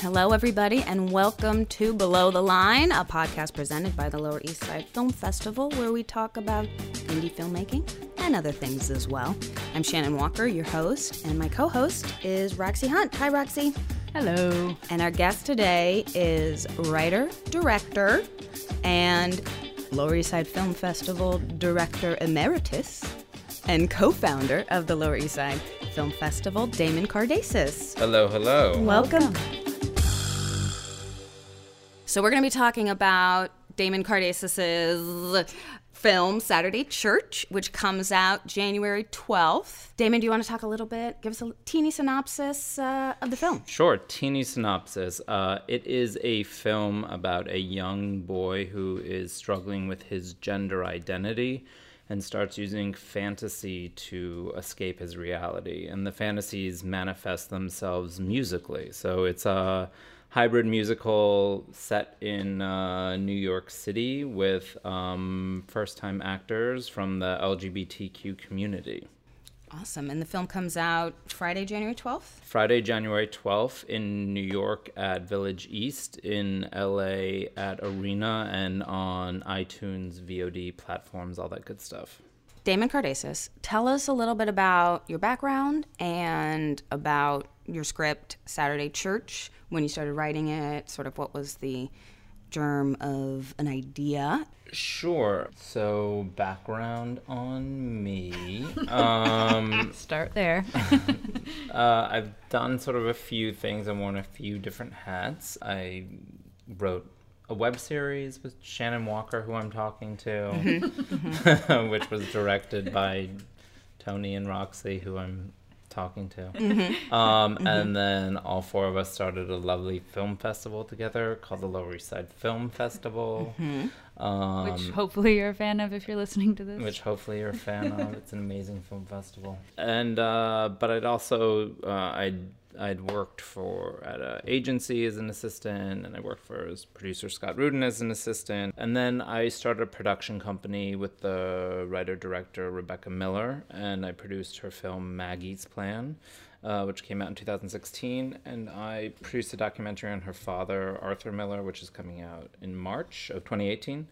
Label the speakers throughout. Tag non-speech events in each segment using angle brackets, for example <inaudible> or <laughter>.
Speaker 1: Hello, everybody, and welcome to Below the Line, a podcast presented by the Lower East Side Film Festival, where we talk about indie filmmaking and other things as well. I'm Shannon Walker, your host, and my co host is Roxy Hunt. Hi, Roxy.
Speaker 2: Hello.
Speaker 1: And our guest today is writer, director, and Lower East Side Film Festival director emeritus and co founder of the Lower East Side Film Festival, Damon Cardasis.
Speaker 3: Hello, hello.
Speaker 1: Welcome. So we're going to be talking about Damon Cardasis's film Saturday Church, which comes out January 12th. Damon, do you want to talk a little bit? Give us a teeny synopsis uh, of the film.
Speaker 3: Sure, teeny synopsis. Uh, it is a film about a young boy who is struggling with his gender identity and starts using fantasy to escape his reality. And the fantasies manifest themselves musically. So it's a hybrid musical set in uh, New York City with um, first time actors from the LGBTQ community.
Speaker 1: Awesome. And the film comes out Friday, January 12th?
Speaker 3: Friday, January 12th in New York at Village East, in LA at Arena, and on iTunes, VOD platforms, all that good stuff.
Speaker 1: Damon Cardasis, tell us a little bit about your background and about your script, Saturday Church, when you started writing it, sort of what was the germ of an idea.
Speaker 3: Sure. So, background on me. Um, <laughs>
Speaker 2: Start there. <laughs>
Speaker 3: uh, I've done sort of a few things. I've worn a few different hats. I wrote a web series with Shannon Walker, who I'm talking to, mm-hmm. <laughs> which was directed by Tony and Roxy, who I'm talking to. Mm-hmm. Um, mm-hmm. And then all four of us started a lovely film festival together called the Lower East Side Film Festival.
Speaker 2: Mm-hmm. Um, which hopefully you're a fan of if you're listening to this.
Speaker 3: Which hopefully you're a fan of. It's an amazing film festival. <laughs> And uh, but I'd also uh, I'd I'd worked for at an agency as an assistant, and I worked for his producer Scott Rudin as an assistant. And then I started a production company with the writer director Rebecca Miller, and I produced her film Maggie's Plan. Uh, which came out in 2016, and I produced a documentary on her father, Arthur Miller, which is coming out in March of 2018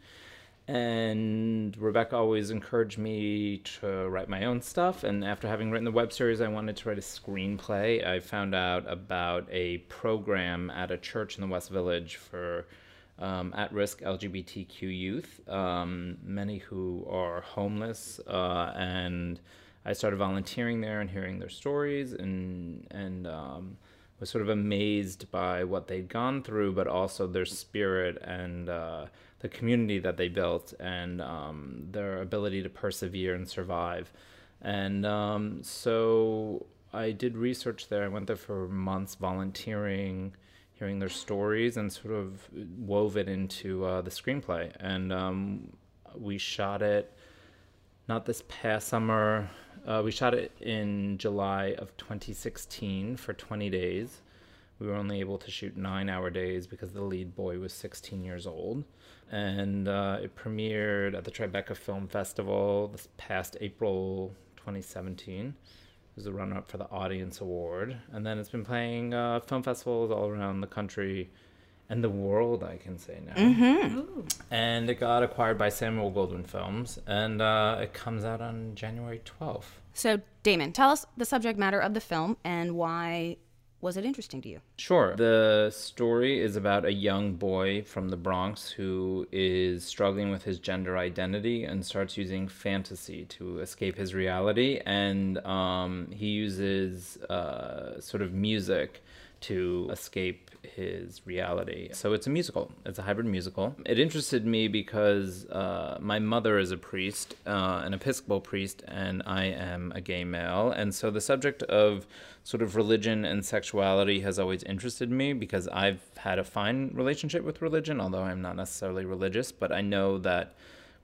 Speaker 3: and Rebecca always encouraged me to write my own stuff. And after having written the web series, I wanted to write a screenplay. I found out about a program at a church in the West Village for um, at risk LGBTQ youth, um, many who are homeless. Uh, and I started volunteering there and hearing their stories and, and, um, was sort of amazed by what they'd gone through, but also their spirit and uh, the community that they built and um, their ability to persevere and survive. And um, so I did research there. I went there for months volunteering, hearing their stories, and sort of wove it into uh, the screenplay. And um, we shot it not this past summer. Uh, we shot it in July of 2016 for 20 days. We were only able to shoot nine hour days because the lead boy was 16 years old and uh, it premiered at the Tribeca Film Festival this past April 2017. It was a runner-up for the Audience Award, and then it's been playing uh, film festivals all around the country and the world, I can say now. Mm-hmm. And it got acquired by Samuel Goldwyn Films, and uh, it comes out on January 12th.
Speaker 1: So, Damon, tell us the subject matter of the film and why was it interesting to you?
Speaker 3: Sure. The story is about a young boy from the Bronx who is struggling with his gender identity and starts using fantasy to escape his reality. And um, he uses uh, sort of music to escape his reality. So it's a musical. It's a hybrid musical. It interested me because uh, my mother is a priest, uh, an Episcopal priest, and I am a gay male. And so the subject of sort of religion and sexuality has always interested me because I've had a fine relationship with religion, although I'm not necessarily religious, but I know that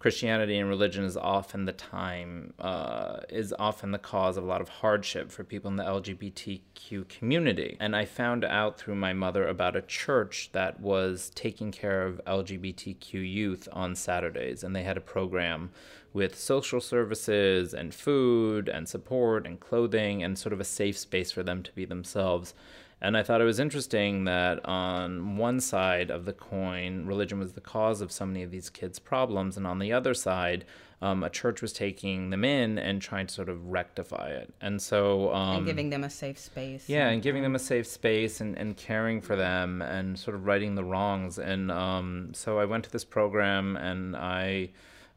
Speaker 3: Christianity and religion is often the time uh, is often the cause of a lot of hardship for people in the LGBTQ community. And I found out through my mother about a church that was taking care of LGBTQ youth on Saturdays, and they had a program with social services and food and support and clothing and sort of a safe space for them to be themselves. And I thought it was interesting that on one side of the coin, religion was the cause of so many of these kids' problems, and on the other side, um, a church was taking them in and trying to sort of rectify it. And so. Um,
Speaker 1: and giving them a safe space.
Speaker 3: Yeah, and giving them a safe space and, and caring for them and sort of righting the wrongs. And um, so I went to this program and I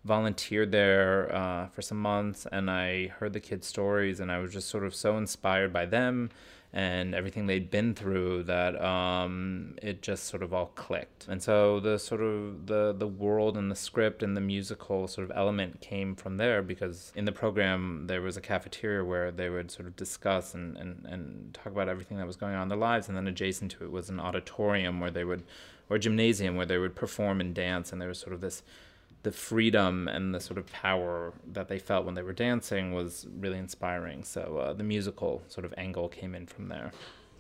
Speaker 3: volunteered there uh, for some months and I heard the kids' stories and I was just sort of so inspired by them and everything they'd been through that um, it just sort of all clicked. And so the sort of the the world and the script and the musical sort of element came from there because in the program there was a cafeteria where they would sort of discuss and, and, and talk about everything that was going on in their lives and then adjacent to it was an auditorium where they would or gymnasium where they would perform and dance and there was sort of this the freedom and the sort of power that they felt when they were dancing was really inspiring. So uh, the musical sort of angle came in from there.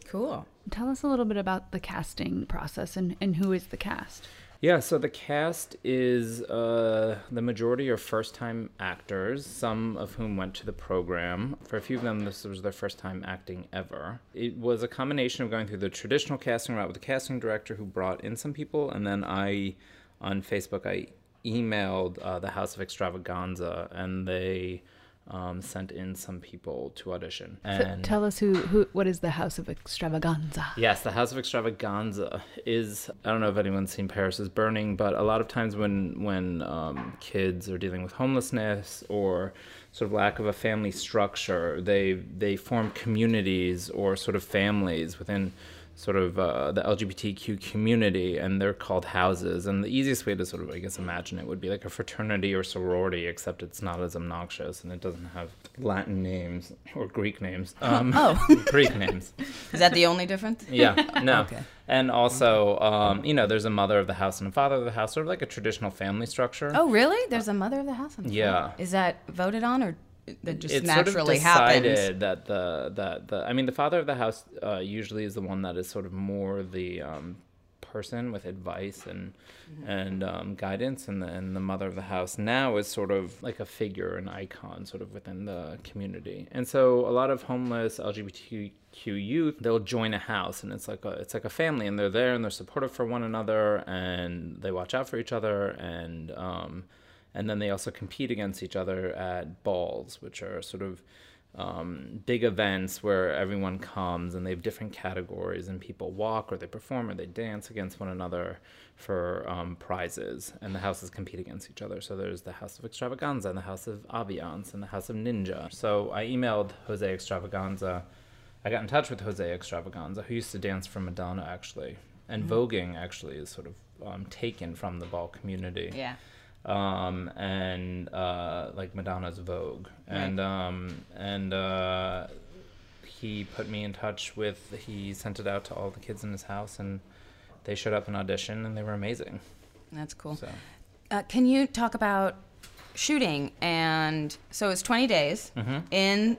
Speaker 1: Cool.
Speaker 2: Tell us a little bit about the casting process and, and who is the cast.
Speaker 3: Yeah, so the cast is uh, the majority are first time actors, some of whom went to the program. For a few of them, this was their first time acting ever. It was a combination of going through the traditional casting route with the casting director who brought in some people, and then I, on Facebook, I emailed uh, the House of Xtravaganza, and they um, sent in some people to audition. And
Speaker 2: so tell us who, who, what is the House of Xtravaganza?
Speaker 3: Yes, the House of Xtravaganza is. I don't know if anyone's seen Paris is Burning, but a lot of times when when um, kids are dealing with homelessness or sort of lack of a family structure, they they form communities or sort of families within sort of uh, the LGBTQ community, and they're called houses. And the easiest way to sort of, I guess, imagine it would be like a fraternity or sorority, except it's not as obnoxious and it doesn't have Latin names or Greek names. <laughs>
Speaker 1: Um, oh, <laughs>
Speaker 3: Greek names.
Speaker 1: Is that the only difference? <laughs>
Speaker 3: Yeah, no. okay. And also, um, you know, there's a mother of the house and a father of the house, sort of like a traditional family structure.
Speaker 1: Oh, really? There's a mother of the house and
Speaker 3: yeah.
Speaker 1: Is that voted on or that just
Speaker 3: it's
Speaker 1: naturally
Speaker 3: sort of
Speaker 1: decided
Speaker 3: happens. that the that the I mean the father of the house uh, usually is the one that is sort of more the um, person with advice and mm-hmm. and um, guidance, and the, and the mother of the house now is sort of like a figure, an icon, sort of within the community. And so a lot of homeless LGBTQ youth they'll join a house, and it's like a it's like a family, and they're there and they're supportive for one another, and they watch out for each other, and um, and then they also compete against each other at balls, which are sort of um, big events where everyone comes and they have different categories and people walk or they perform or they dance against one another for um, prizes. And the houses compete against each other. So there's the house of xtravaganza and the house of aviance and the house of ninja. So i emailed jose xtravaganza. I got in touch with jose xtravaganza who used to dance for madonna actually. And mm-hmm. voguing actually is sort of um, taken from the ball community.
Speaker 1: Yeah
Speaker 3: um, and uh, like Madonna's Vogue, and um, and uh, he put me in touch with. He sent it out to all the kids in his house, and they showed up and audition, and they were amazing.
Speaker 1: That's cool. So. Uh, can you talk about shooting? And so it's 20 days mm-hmm. in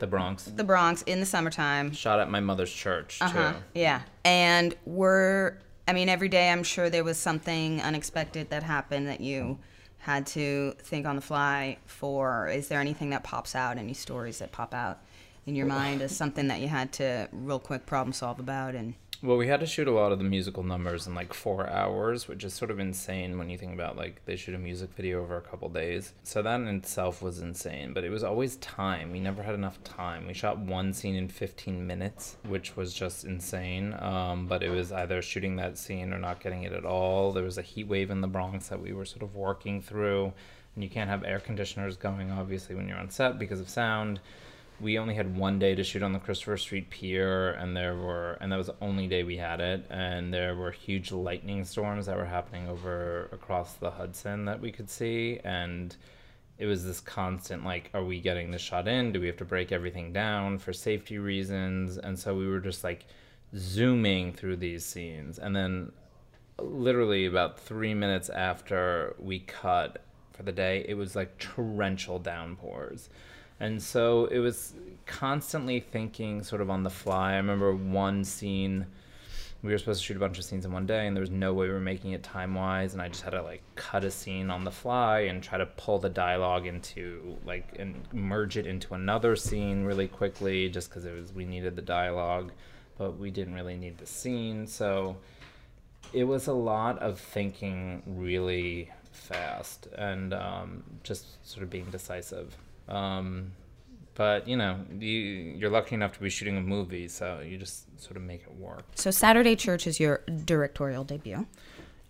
Speaker 3: the Bronx.
Speaker 1: The Bronx in the summertime.
Speaker 3: Shot at my mother's church uh-huh. too.
Speaker 1: Yeah, and we're I mean, every day I'm sure there was something unexpected that happened that you had to think on the fly for. Is there anything that pops out, any stories that pop out in your mind as something that you had to real quick problem solve about and
Speaker 3: well, we had to shoot a lot of the musical numbers in like four hours, which is sort of insane when you think about like they shoot a music video over a couple days. So that in itself was insane, but it was always time. We never had enough time. We shot one scene in 15 minutes, which was just insane. Um, but it was either shooting that scene or not getting it at all. There was a heat wave in the Bronx that we were sort of working through, and you can't have air conditioners going obviously when you're on set because of sound we only had one day to shoot on the Christopher Street Pier, and there were, and that was the only day we had it, and there were huge lightning storms that were happening over across the Hudson that we could see, and it was this constant like, are we getting the shot in? Do we have to break everything down for safety reasons? And so we were just like zooming through these scenes, and then literally about three minutes after we cut for the day, it was like torrential downpours and so it was constantly thinking sort of on the fly. I remember one scene we were supposed to shoot a bunch of scenes in one day and there was no way we were making it time wise and I just had to like cut a scene on the fly and try to pull the dialogue into like and merge it into another scene really quickly just because it was we needed the dialogue but we didn't really need the scene. So it was a lot of thinking really fast and um, just sort of being decisive. Um, but you know, you, you're lucky enough to be shooting a movie, so you just sort of make it work.
Speaker 1: So Saturday Church is your directorial debut.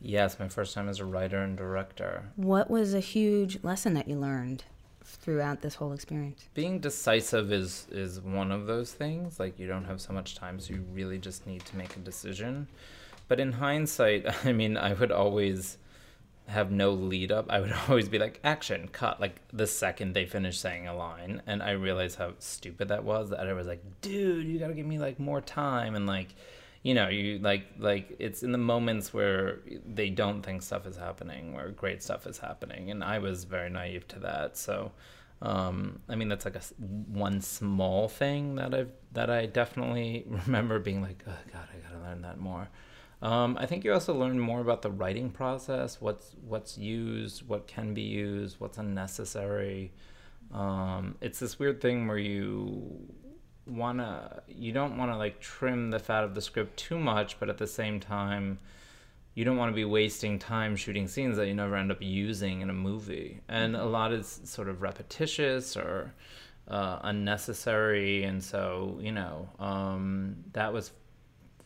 Speaker 3: Yes, my first time as a writer and director.
Speaker 1: What was a huge lesson that you learned throughout this whole experience?
Speaker 3: Being decisive is is one of those things. Like you don't have so much time, so you really just need to make a decision. But in hindsight, <laughs> I mean, I would always have no lead up. I would <laughs> always be like, action, cut, like the second they finish saying a line. And I realized how stupid that was. That I was like, dude, you gotta give me like more time. And like, you know, you like, like it's in the moments where they don't think stuff is happening, where great stuff is happening. And I was very naive to that. So, um, I mean, that's like a one small thing that I've, that I definitely <laughs> remember being like, oh God, I gotta learn that more. Um, I think you also learn more about the writing process, what's what's used, what can be used, what's unnecessary. Um, it's this weird thing where you wanna you don't want to like trim the fat of the script too much, but at the same time, you don't want to be wasting time shooting scenes that you never end up using in a movie. And a lot is sort of repetitious or uh, unnecessary, and so you know um, that was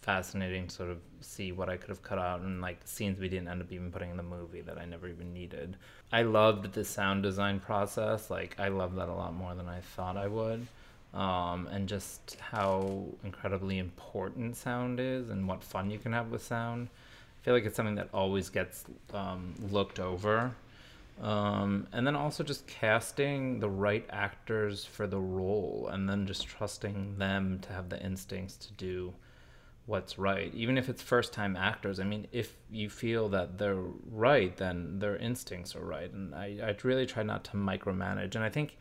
Speaker 3: fascinating to sort of see what I could have cut out and like scenes we didn't end up even putting in the movie that I never even needed. I loved the sound design process. Like I love that a lot more than I thought I would. Um, and just how incredibly important sound is and what fun you can have with sound. I feel like it's something that always gets um, looked over. Um, and then also just casting the right actors for the role and then just trusting them to have the instincts to do what's right even if it's first time actors. I mean if you feel that they're right then their instincts are right. And i, I really try not to micromanage. And i think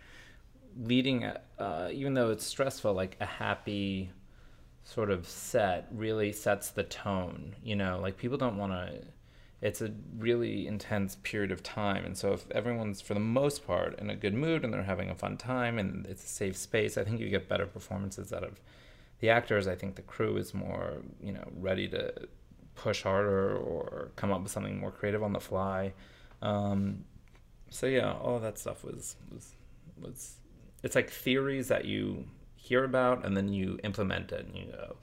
Speaker 3: leading uh, even though it's stressful like a happy sort of set really sets the tone you know? Like people don't want to it's a really intense period of time. And so if everyone's for the most part in a good mood and they're having a fun time and it's a safe space i think you get better performances out of the actors, I think the crew is more, you know, ready to push harder or come up with something more creative on the fly. Um, so yeah, all that stuff was was was it's like theories that you hear about and then you implement it and you go,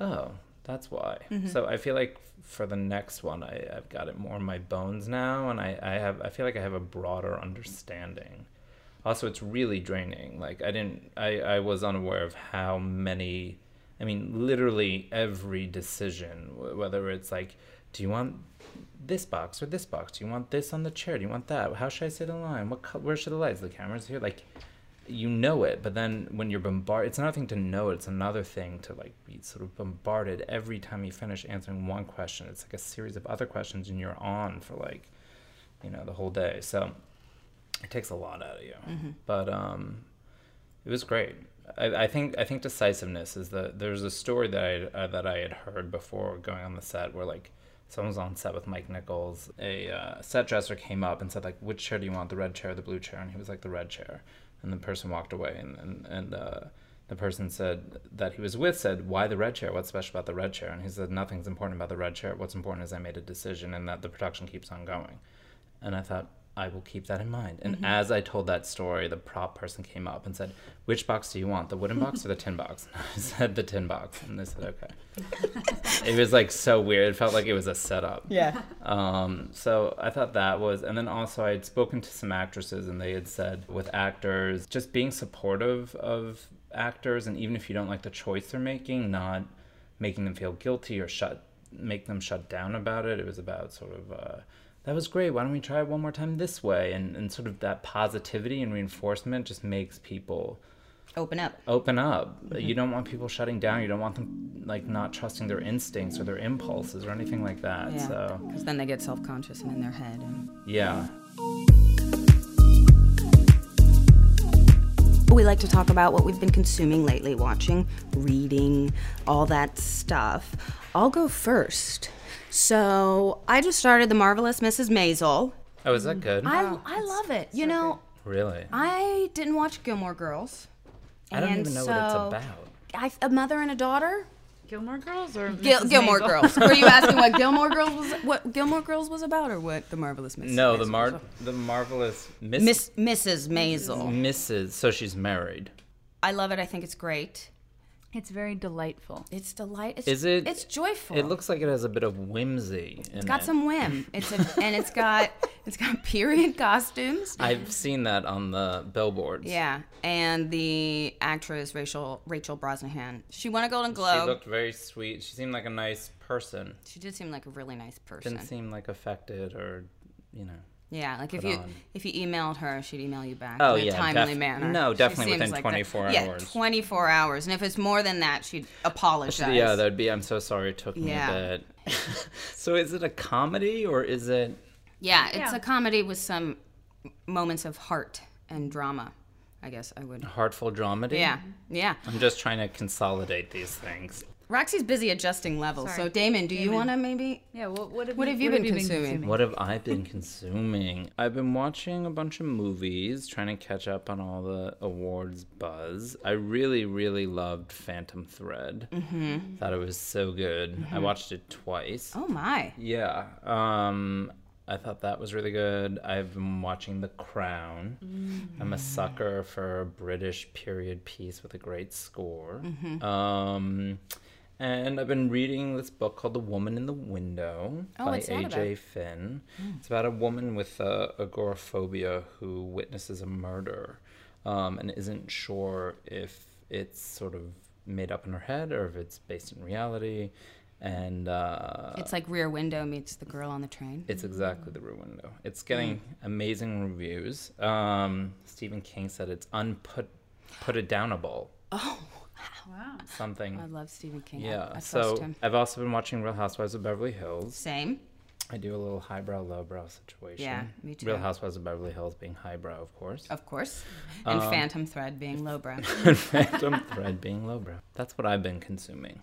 Speaker 3: oh, that's why. Mm-hmm. So I feel like for the next one, I, I've got it more in my bones now, and I, I have I feel like I have a broader understanding also it's really draining. Like i didn't i i was unaware of how many i mean literally every decision whether it's like do you want this box or this box? Do you want this on the chair? Do you want that? How should i sit in line? What where should the lights the cameras here? Like you know it but then when you're bombarded it's another thing to know it. It's another thing to like be sort of bombarded every time you finish answering one question. It's like a series of other questions and you're on for like you know the whole day. So it takes a lot out of you. Mm-hmm. But um, it was great. I, I, think I think decisiveness is the there's a story that I uh, that I had heard before going on the set where like someone was on set with Mike Nichols. A uh, set dresser came up and said like, "Which chair do you want? The red chair or the blue chair?" And he was like, "The red chair." And the person walked away, and and, and uh, the person said that he was with said, "Why the red chair? What's special about the red chair?" And he said, "Nothing's important about the red chair. What's important is I made a decision, and that the production keeps on going." And I thought, I will keep that in mind. And mm-hmm. as I told that story, the prop person came up and said, Which box do you want, the wooden box or the tin box? And <laughs> I said, The tin box. And they said, Okay. <laughs> it was like so weird. It felt like it was a setup.
Speaker 1: Yeah.
Speaker 3: Um, so I thought that was, and then also I had spoken to some actresses and they had said, with actors, just being supportive of actors, and even if you don't like the choice they're making, not making them feel guilty or shut, make them shut down about it. It was about sort of, uh, that was great. Why don't we try it one more time this way? And, and sort of that positivity and reinforcement just makes people
Speaker 1: open up.
Speaker 3: Open up. Mm-hmm. You don't want people shutting down. You don't want them like not trusting their instincts or their impulses or anything like that. Yeah. So
Speaker 1: because then they get self conscious and in their head. And...
Speaker 3: Yeah.
Speaker 1: We like to talk about what we've been consuming lately, watching, reading, all that stuff. I'll go first. So I just started the marvelous Mrs. Maisel.
Speaker 3: Oh, is that mm. good?
Speaker 1: I I love it. You know,
Speaker 3: really.
Speaker 1: I didn't watch Gilmore Girls.
Speaker 3: I don't even know so what it's about.
Speaker 1: I, a mother and a daughter.
Speaker 2: Gilmore Girls or
Speaker 1: Gil-
Speaker 2: Mrs.
Speaker 1: Gilmore
Speaker 2: Maisel?
Speaker 1: Girls. Were you <laughs> asking what Gilmore Girls was? What Gilmore Girls was about, or what the marvelous Mrs.
Speaker 3: No, the
Speaker 1: Maisel
Speaker 3: mar
Speaker 1: was
Speaker 3: the marvelous Miss,
Speaker 1: Miss Mrs. Maisel.
Speaker 3: Mrs. So she's married.
Speaker 1: I love it. I think it's great.
Speaker 2: It's very delightful.
Speaker 1: It's delight. It's,
Speaker 3: Is it-
Speaker 1: It's joyful.
Speaker 3: It looks like it has a bit of whimsy. In
Speaker 1: It's got
Speaker 3: it.
Speaker 1: some whim. It's a, and it's got <laughs> it's got period costumes.
Speaker 3: I've seen that on the billboards.
Speaker 1: Yeah, and the actress Rachel Rachel Brosnahan. She won a Golden Globe.
Speaker 3: She looked very sweet. She seemed like a nice person.
Speaker 1: She did seem like a really nice person.
Speaker 3: Didn't seem like affected or, you know.
Speaker 1: Yeah, like if you
Speaker 3: on.
Speaker 1: if you emailed her, she'd email you back
Speaker 3: Oh,
Speaker 1: in a
Speaker 3: yeah,
Speaker 1: timely
Speaker 3: def-
Speaker 1: manner.
Speaker 3: no, definitely
Speaker 1: seems
Speaker 3: within
Speaker 1: like
Speaker 3: 24
Speaker 1: that.
Speaker 3: hours.
Speaker 1: Yeah, 24 hours. And if it's more than that, she'd apologize.
Speaker 3: Yeah, that would be. I'm so sorry. It took me
Speaker 1: Yeah.
Speaker 3: a bit. <laughs> so is it a comedy or is it?
Speaker 1: yeah, it's
Speaker 2: Yeah.
Speaker 1: a comedy with some moments of heart and drama. I guess I would.
Speaker 3: Heartful dramedy?
Speaker 1: Yeah, yeah.
Speaker 3: I'm just trying to consolidate these things.
Speaker 1: Roxy's busy adjusting levels.
Speaker 2: Sorry.
Speaker 1: So Damon, do you want to maybe?
Speaker 2: Yeah. What, what have
Speaker 1: What
Speaker 2: you,
Speaker 1: have you been consuming?
Speaker 3: What have I been consuming? I've been watching a bunch of movies, trying to catch up on all the awards buzz. I really, really loved Phantom Thread. Mm-hmm. Thought it was so good. I watched it twice.
Speaker 1: Oh my!
Speaker 3: Yeah. Um, I thought that was really good. I've been watching The Crown. I'm a sucker for a British period piece with a great score. Um, and I've been reading this book called The Woman in the Window
Speaker 1: Oh,
Speaker 3: by A.J. Finn. It's about a woman with uh, agoraphobia who witnesses a murder um, and isn't sure if it's sort of made up in her head or if it's based in reality. And uh,
Speaker 1: It's like Rear Window meets The Girl on the Train.
Speaker 3: it's exactly the Rear Window. It's getting amazing reviews. Um, Stephen King said it's unput put it downable.
Speaker 1: Oh,
Speaker 2: Wow.
Speaker 3: Something.
Speaker 1: I love Stephen King.
Speaker 3: Yeah.
Speaker 1: I, trust
Speaker 3: so
Speaker 1: him.
Speaker 3: I've also been watching Real Housewives of Beverly Hills.
Speaker 1: Same.
Speaker 3: I do a little highbrow, lowbrow situation.
Speaker 1: Yeah, me too.
Speaker 3: Real Housewives of Beverly Hills being highbrow, of course.
Speaker 1: Of course. And
Speaker 3: Um,
Speaker 1: Phantom Thread being lowbrow. <laughs>
Speaker 3: Phantom Thread being lowbrow. That's what I've been consuming.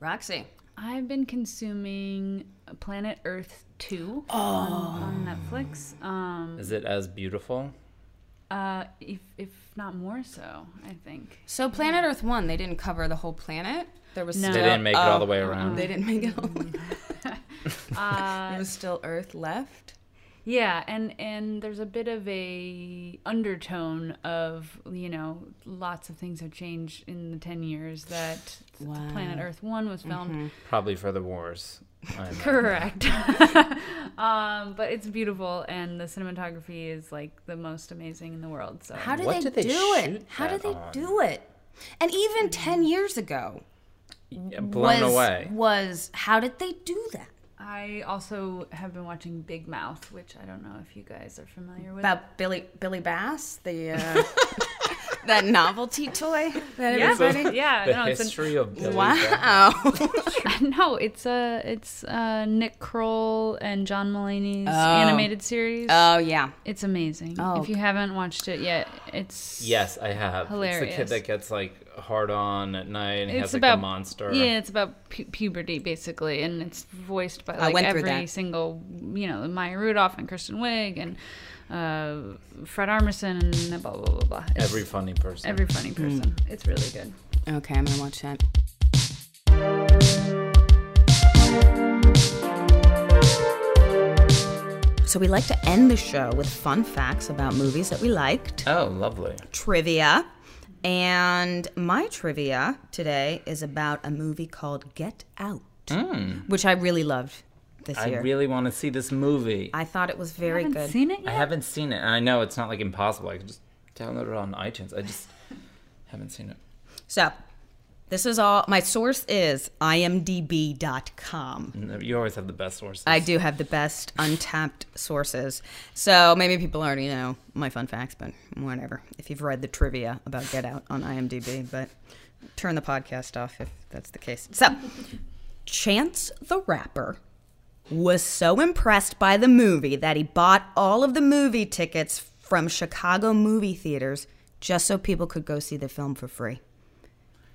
Speaker 1: Roxy.
Speaker 2: I've been consuming Planet Earth 2 on, on Netflix. Um,
Speaker 3: Is it as beautiful?
Speaker 2: Uh, if if not more so, I think.
Speaker 1: So Planet Earth 1, they didn't cover the whole planet. There was
Speaker 2: No.
Speaker 3: They
Speaker 1: still,
Speaker 3: didn't make it all the way around.
Speaker 1: They didn't make it all the way. <laughs>
Speaker 2: Uh, <laughs>
Speaker 1: There was still Earth left.
Speaker 2: Yeah, and and there's a bit of a undertone of you know lots of things have changed in the ten years that
Speaker 1: Wow.
Speaker 2: Planet Earth One was filmed.
Speaker 3: Probably for the wars. I imagine.
Speaker 2: Correct. <laughs> um, but it's beautiful, and the cinematography is like the most amazing in the world. So
Speaker 1: How did
Speaker 3: What
Speaker 1: they,
Speaker 3: did they
Speaker 1: do it? How did
Speaker 3: that
Speaker 1: they
Speaker 3: on?
Speaker 1: do it? And even 10 years ago
Speaker 3: Yeah, blown
Speaker 1: was,
Speaker 3: away.
Speaker 1: was how did they do that?
Speaker 2: I also have been watching Big Mouth, which I don't know if you guys are familiar with.
Speaker 1: About Billy Billy Bass, the uh, <laughs> that novelty toy that
Speaker 2: yeah,
Speaker 1: everybody
Speaker 2: yeah,
Speaker 3: The
Speaker 2: no, it's an,
Speaker 3: history of Billy
Speaker 1: Wow. <laughs>
Speaker 2: no, it's a it's uh Nick Kroll and John Mulaney's
Speaker 1: Oh.
Speaker 2: animated series.
Speaker 1: oh yeah.
Speaker 2: it's amazing.
Speaker 1: Oh.
Speaker 2: If you haven't watched it yet, it's
Speaker 3: Yes, I have. It's the
Speaker 2: Hilarious.
Speaker 3: kid that gets like hard on at night and
Speaker 2: It's
Speaker 3: has like
Speaker 2: about
Speaker 3: a monster.
Speaker 2: Yeah, it's about pu- puberty basically, and it's voiced by like
Speaker 1: went
Speaker 2: every
Speaker 1: that.
Speaker 2: single, you know, Maya Rudolph and Kristen Wiig and uh, Fred Armisen and blah blah blah blah. It's
Speaker 3: Every funny person.
Speaker 2: every funny
Speaker 1: Hmm.
Speaker 2: person. It's really good.
Speaker 1: Okay, I'm gonna watch that. So we like to end the show with fun facts about movies that we liked,
Speaker 3: oh, lovely.
Speaker 1: trivia, and my trivia today is about a movie called Get Out, which I really loved this.
Speaker 3: I
Speaker 1: year.
Speaker 3: really want to see this movie. I,
Speaker 1: I thought it was very
Speaker 2: haven't
Speaker 1: good.
Speaker 2: seen it yet.
Speaker 3: haven't seen it, and I know it's not like impossible. I can just download it on iTunes. I just <laughs> haven't seen it.
Speaker 1: So, this is all. My source is imdb.com.
Speaker 3: No, You always have the best sources.
Speaker 1: I do have the best untapped sources. So maybe people already know my fun facts, but whatever. If you've read the trivia about Get Out on IMDb, but turn the podcast off if that's the case. So, Chance the Rapper was so impressed by the movie that he bought all of the movie tickets from Chicago movie theaters just so people could go see the film for free.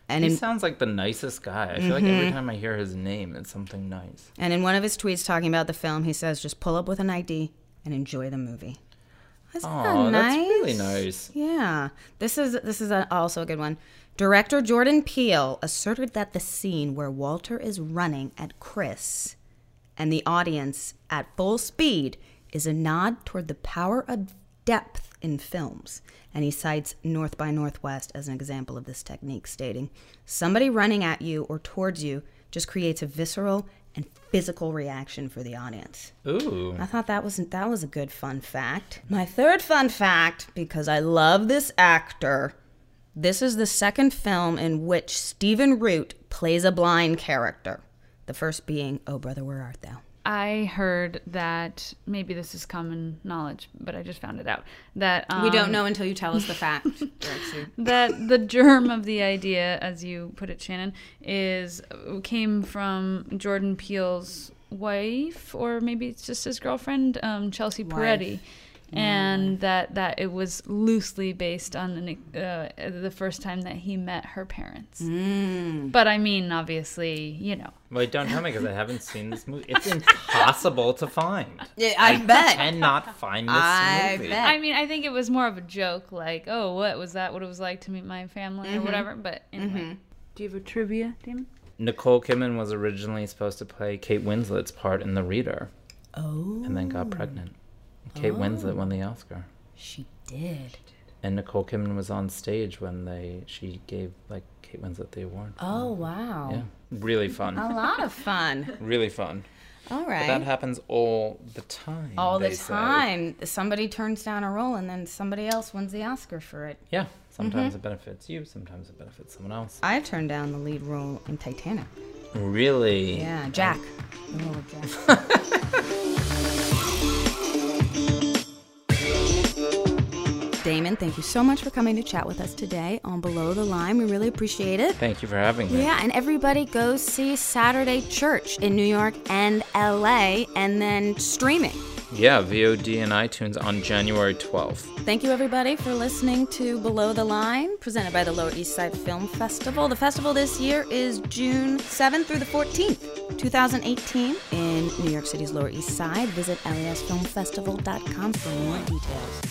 Speaker 1: And
Speaker 3: He
Speaker 1: in,
Speaker 3: sounds like the nicest guy. I feel like every mm-hmm. time I hear his name, it's something nice.
Speaker 1: and in one of his tweets talking about the film, he says, just pull up with an ID and enjoy the movie. Isn't that
Speaker 3: Oh,
Speaker 1: nice?
Speaker 3: that's really nice.
Speaker 1: Yeah, this is this is a, also a good one. Director Jordan Peele asserted that the scene where Walter is running at Chris and the audience at full speed is a nod toward the power of depth in films. And he cites North by Northwest as an example of this technique, stating, Somebody running at you or towards you just creates a visceral and physical reaction for the audience.
Speaker 3: Ooh.
Speaker 1: I thought that was that was a good fun fact. My third fun fact, because I love this actor, this is the second film in which Stephen Root plays a blind character. The first being Oh Brother Where Art Thou?
Speaker 2: I heard that maybe this is common knowledge, but I just found it out that um,
Speaker 1: we don't know until you tell us the fact. <laughs>
Speaker 2: That the germ of the idea, as you put it, Shannon, is came from Jordan Peele's wife, or maybe it's just his girlfriend, um, Chelsea Peretti. And mm. that, that it was loosely based on an, uh, the first time that he met her parents. Mm. But I mean, obviously, you know,
Speaker 3: Wait, don't tell me because I <laughs> haven't seen this movie. It's impossible to find.
Speaker 1: Yeah, I bet.
Speaker 3: Cannot find this
Speaker 1: I
Speaker 3: movie.
Speaker 1: bet.
Speaker 2: I mean, I think it was more of a joke, like, oh, what was that? What it was like to meet my family or mm-hmm. whatever. But anyway, mm-hmm. do you have a trivia, Damon?
Speaker 3: Nicole Kidman was originally supposed to play Kate Winslet's part in The Reader
Speaker 1: Oh,
Speaker 3: and then got pregnant. Kate Winslet won the Oscar.
Speaker 1: she did.
Speaker 3: And Nicole Kidman was on stage when they she gave like Kate Winslet the award.
Speaker 1: Oh wow,
Speaker 3: Yeah. Really fun.
Speaker 1: a lot of fun. <laughs>
Speaker 3: Really fun.
Speaker 1: All right.
Speaker 3: But that happens all the time.
Speaker 1: all the
Speaker 3: they say.
Speaker 1: time. Somebody turns down a role and then somebody else wins the Oscar for it.
Speaker 3: Yeah. Sometimes
Speaker 1: Mm-hmm.
Speaker 3: it benefits you, sometimes it benefits someone else.
Speaker 1: I turned down the lead role in Titanic.
Speaker 3: Really?
Speaker 1: Yeah, Jack. The role of Jack. <laughs> Damon, thank you so much for coming to chat with us today on Below the Line. We really appreciate it.
Speaker 3: Thank you for having me.
Speaker 1: Yeah, and everybody go see Saturday Church in New York and LA and then streaming.
Speaker 3: Yeah, VOD and iTunes on January 12th.
Speaker 1: Thank you, everybody, for listening to Below the Line, presented by the Lower East Side Film Festival. The festival this year is June 7th through the 14th, 2018 in New York City's Lower East Side. Visit LESFilmFestival.com for more details.